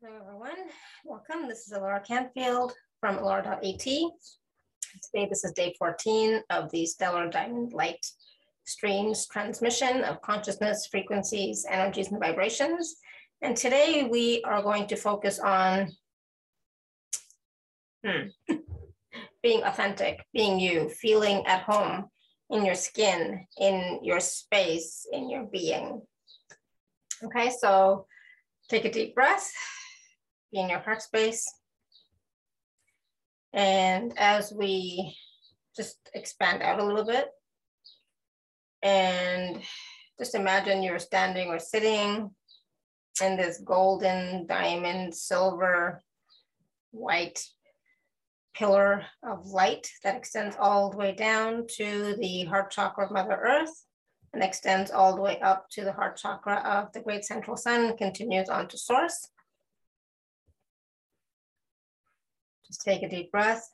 Hello everyone, welcome. This is Alara Canfield from Alara.at. Today this is day 14 of the Stellar Diamond Light Streams transmission of consciousness, frequencies, energies, and vibrations. And today we are going to focus on hmm, being authentic, being you, feeling at home in your skin, in your space, in your being. Okay, so take a deep breath in your heart space. And as we just expand out a little bit, and just imagine you're standing or sitting in this golden, diamond, silver, white pillar of light that extends all the way down to the heart chakra of Mother Earth and extends all the way up to the heart chakra of the great central sun, continues on to source. Just take a deep breath.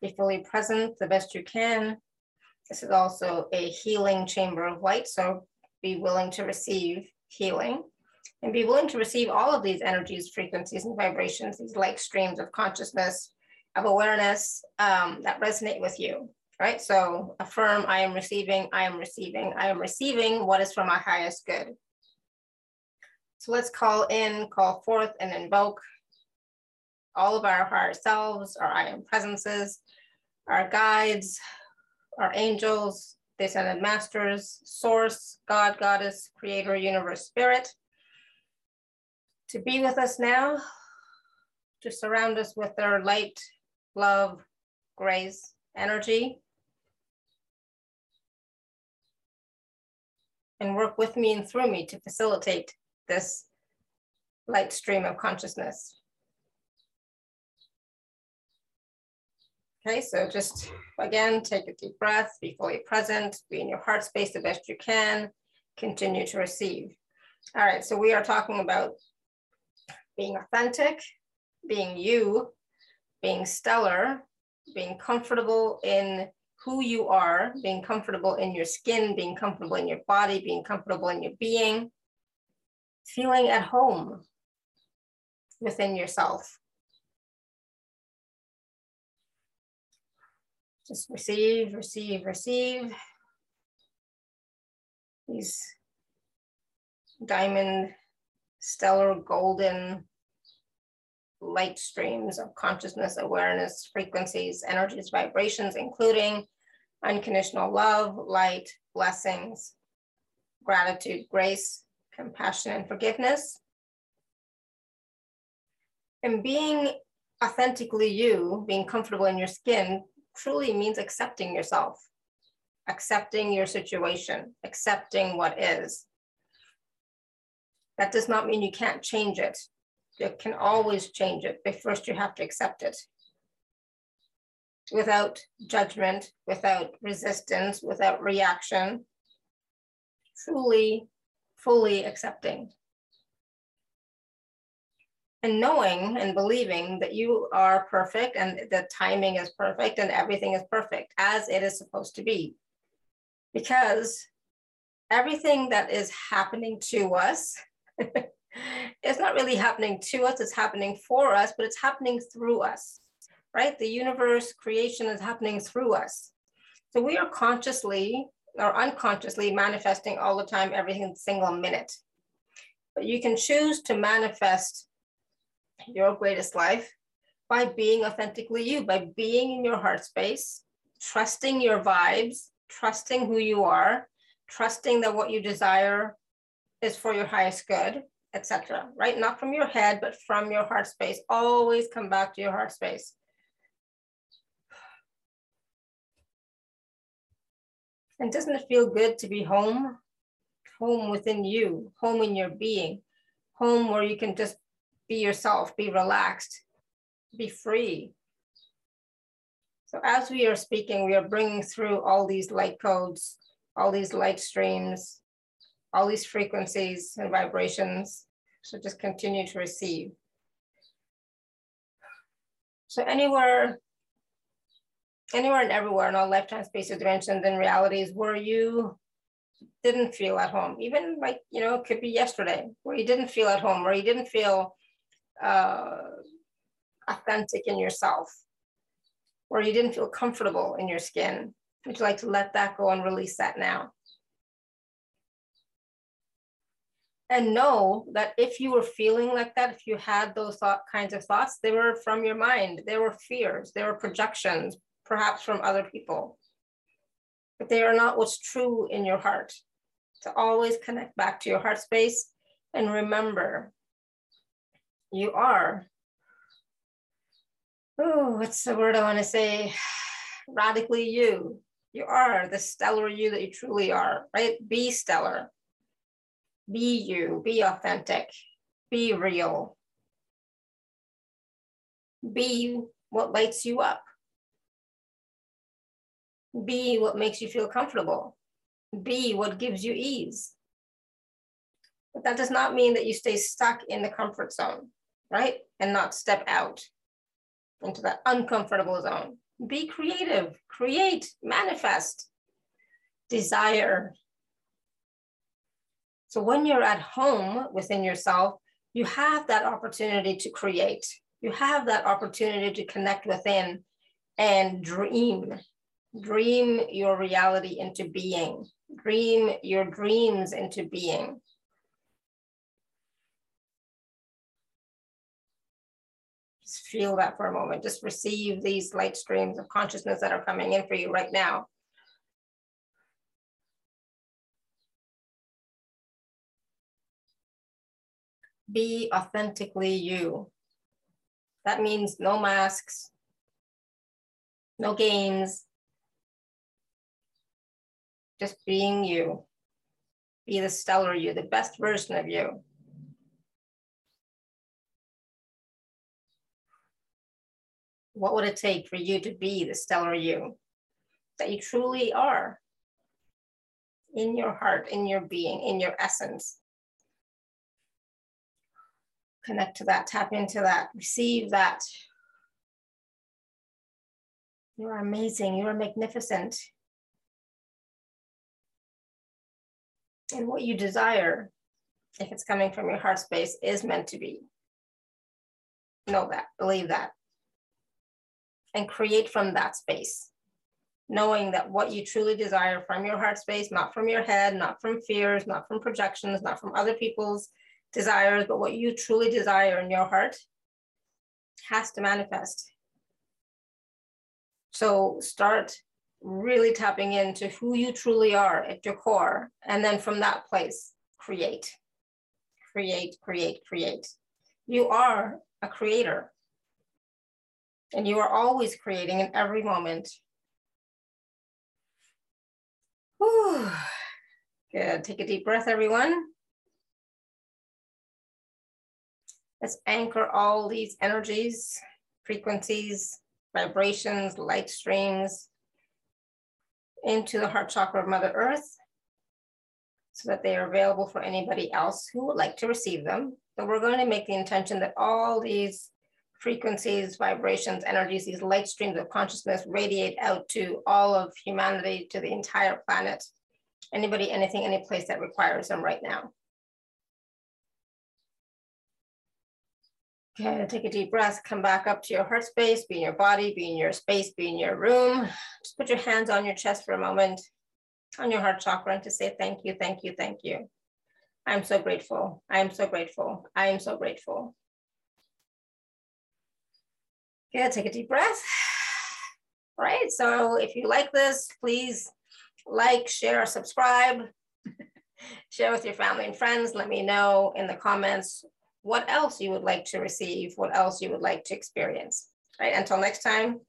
Be fully present the best you can. This is also a healing chamber of light, so be willing to receive healing and be willing to receive all of these energies, frequencies, and vibrations, these light streams of consciousness, of awareness um, that resonate with you, right? So affirm, I am receiving, I am receiving, I am receiving what is for my highest good. So let's call in, call forth, and invoke all of our higher selves, our I am presences, our guides, our angels, ascended masters, source, God, goddess, creator, universe, spirit, to be with us now, to surround us with their light, love, grace, energy, and work with me and through me to facilitate this light stream of consciousness. Okay, so just again, take a deep breath, be fully present, be in your heart space the best you can, continue to receive. All right, so we are talking about being authentic, being you, being stellar, being comfortable in who you are, being comfortable in your skin, being comfortable in your body, being comfortable in your being, feeling at home within yourself. Just receive, receive, receive. These diamond, stellar, golden light streams of consciousness, awareness, frequencies, energies, vibrations, including unconditional love, light, blessings, gratitude, grace, compassion, and forgiveness. And being authentically you, being comfortable in your skin, truly means accepting yourself, accepting your situation, accepting what is. That does not mean you can't change it. You can always change it, but first you have to accept it without judgment, without resistance, without reaction, truly, fully accepting and knowing and believing that you are perfect and the timing is perfect and everything is perfect as it is supposed to be. Because everything that is happening to us is not really happening to us, it's happening for us, but it's happening through us, right? The universe creation is happening through us. So we are consciously or unconsciously manifesting all the time, every single minute. But you can choose to manifest your greatest life by being authentically you, by being in your heart space, trusting your vibes, trusting who you are, trusting that what you desire is for your highest good, etc. Right? Not from your head, but from your heart space. Always come back to your heart space. And doesn't it feel good to be home? Home within you, home in your being, home where you can just be yourself, be relaxed, be free. So as we are speaking, we are bringing through all these light codes, all these light streams, all these frequencies and vibrations. So just continue to receive. So anywhere, anywhere and everywhere in all lifetime, space, or dimensions and realities where you didn't feel at home, even like, you know, it could be yesterday, where you didn't feel at home, where you didn't feel uh, authentic in yourself, or you didn't feel comfortable in your skin, would you like to let that go and release that now? And know that if you were feeling like that, if you had those thought, kinds of thoughts, they were from your mind, they were fears, they were projections, perhaps from other people. But they are not what's true in your heart. To always connect back to your heart space and remember you are. Oh, what's the word I want to say? Radically you. You are the stellar you that you truly are, right? Be stellar. Be you. Be authentic. Be real. Be what lights you up. Be what makes you feel comfortable. Be what gives you ease. But that does not mean that you stay stuck in the comfort zone, right? And not step out into that uncomfortable zone. Be creative, create, manifest, desire. So when you're at home within yourself, you have that opportunity to create. You have that opportunity to connect within and dream. Dream your reality into being. Dream your dreams into being. Just feel that for a moment. Just receive these light streams of consciousness that are coming in for you right now. Be authentically you. That means no masks, no games, just being you. Be the stellar you, the best version of you. What would it take for you to be the stellar you that you truly are in your heart, in your being, in your essence? Connect to that, tap into that, receive that. You are amazing, you are magnificent. And what you desire, if it's coming from your heart space, is meant to be. Know that, believe that and create from that space, knowing that what you truly desire from your heart space, not from your head, not from fears, not from projections, not from other people's desires, but what you truly desire in your heart has to manifest. So start really tapping into who you truly are at your core. And then from that place, create, create, create, create. You are a creator and you are always creating in every moment. Whew. Good, take a deep breath, everyone. Let's anchor all these energies, frequencies, vibrations, light streams into the heart chakra of Mother Earth so that they are available for anybody else who would like to receive them. So we're going to make the intention that all these frequencies, vibrations, energies, these light streams of consciousness radiate out to all of humanity, to the entire planet. Anybody, anything, any place that requires them right now. Okay, take a deep breath, come back up to your heart space, be in your body, be in your space, be in your room. Just put your hands on your chest for a moment, on your heart chakra, and to say thank you, thank you, thank you. I'm so grateful. I am so grateful. I am so grateful. Good, take a deep breath. All right, so if you like this, please like, share, subscribe, share with your family and friends. Let me know in the comments what else you would like to receive, what else you would like to experience. All right, until next time,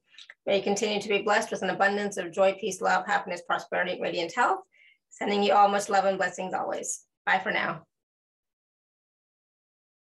may you continue to be blessed with an abundance of joy, peace, love, happiness, prosperity, radiant health. Sending you all much love and blessings always. Bye for now.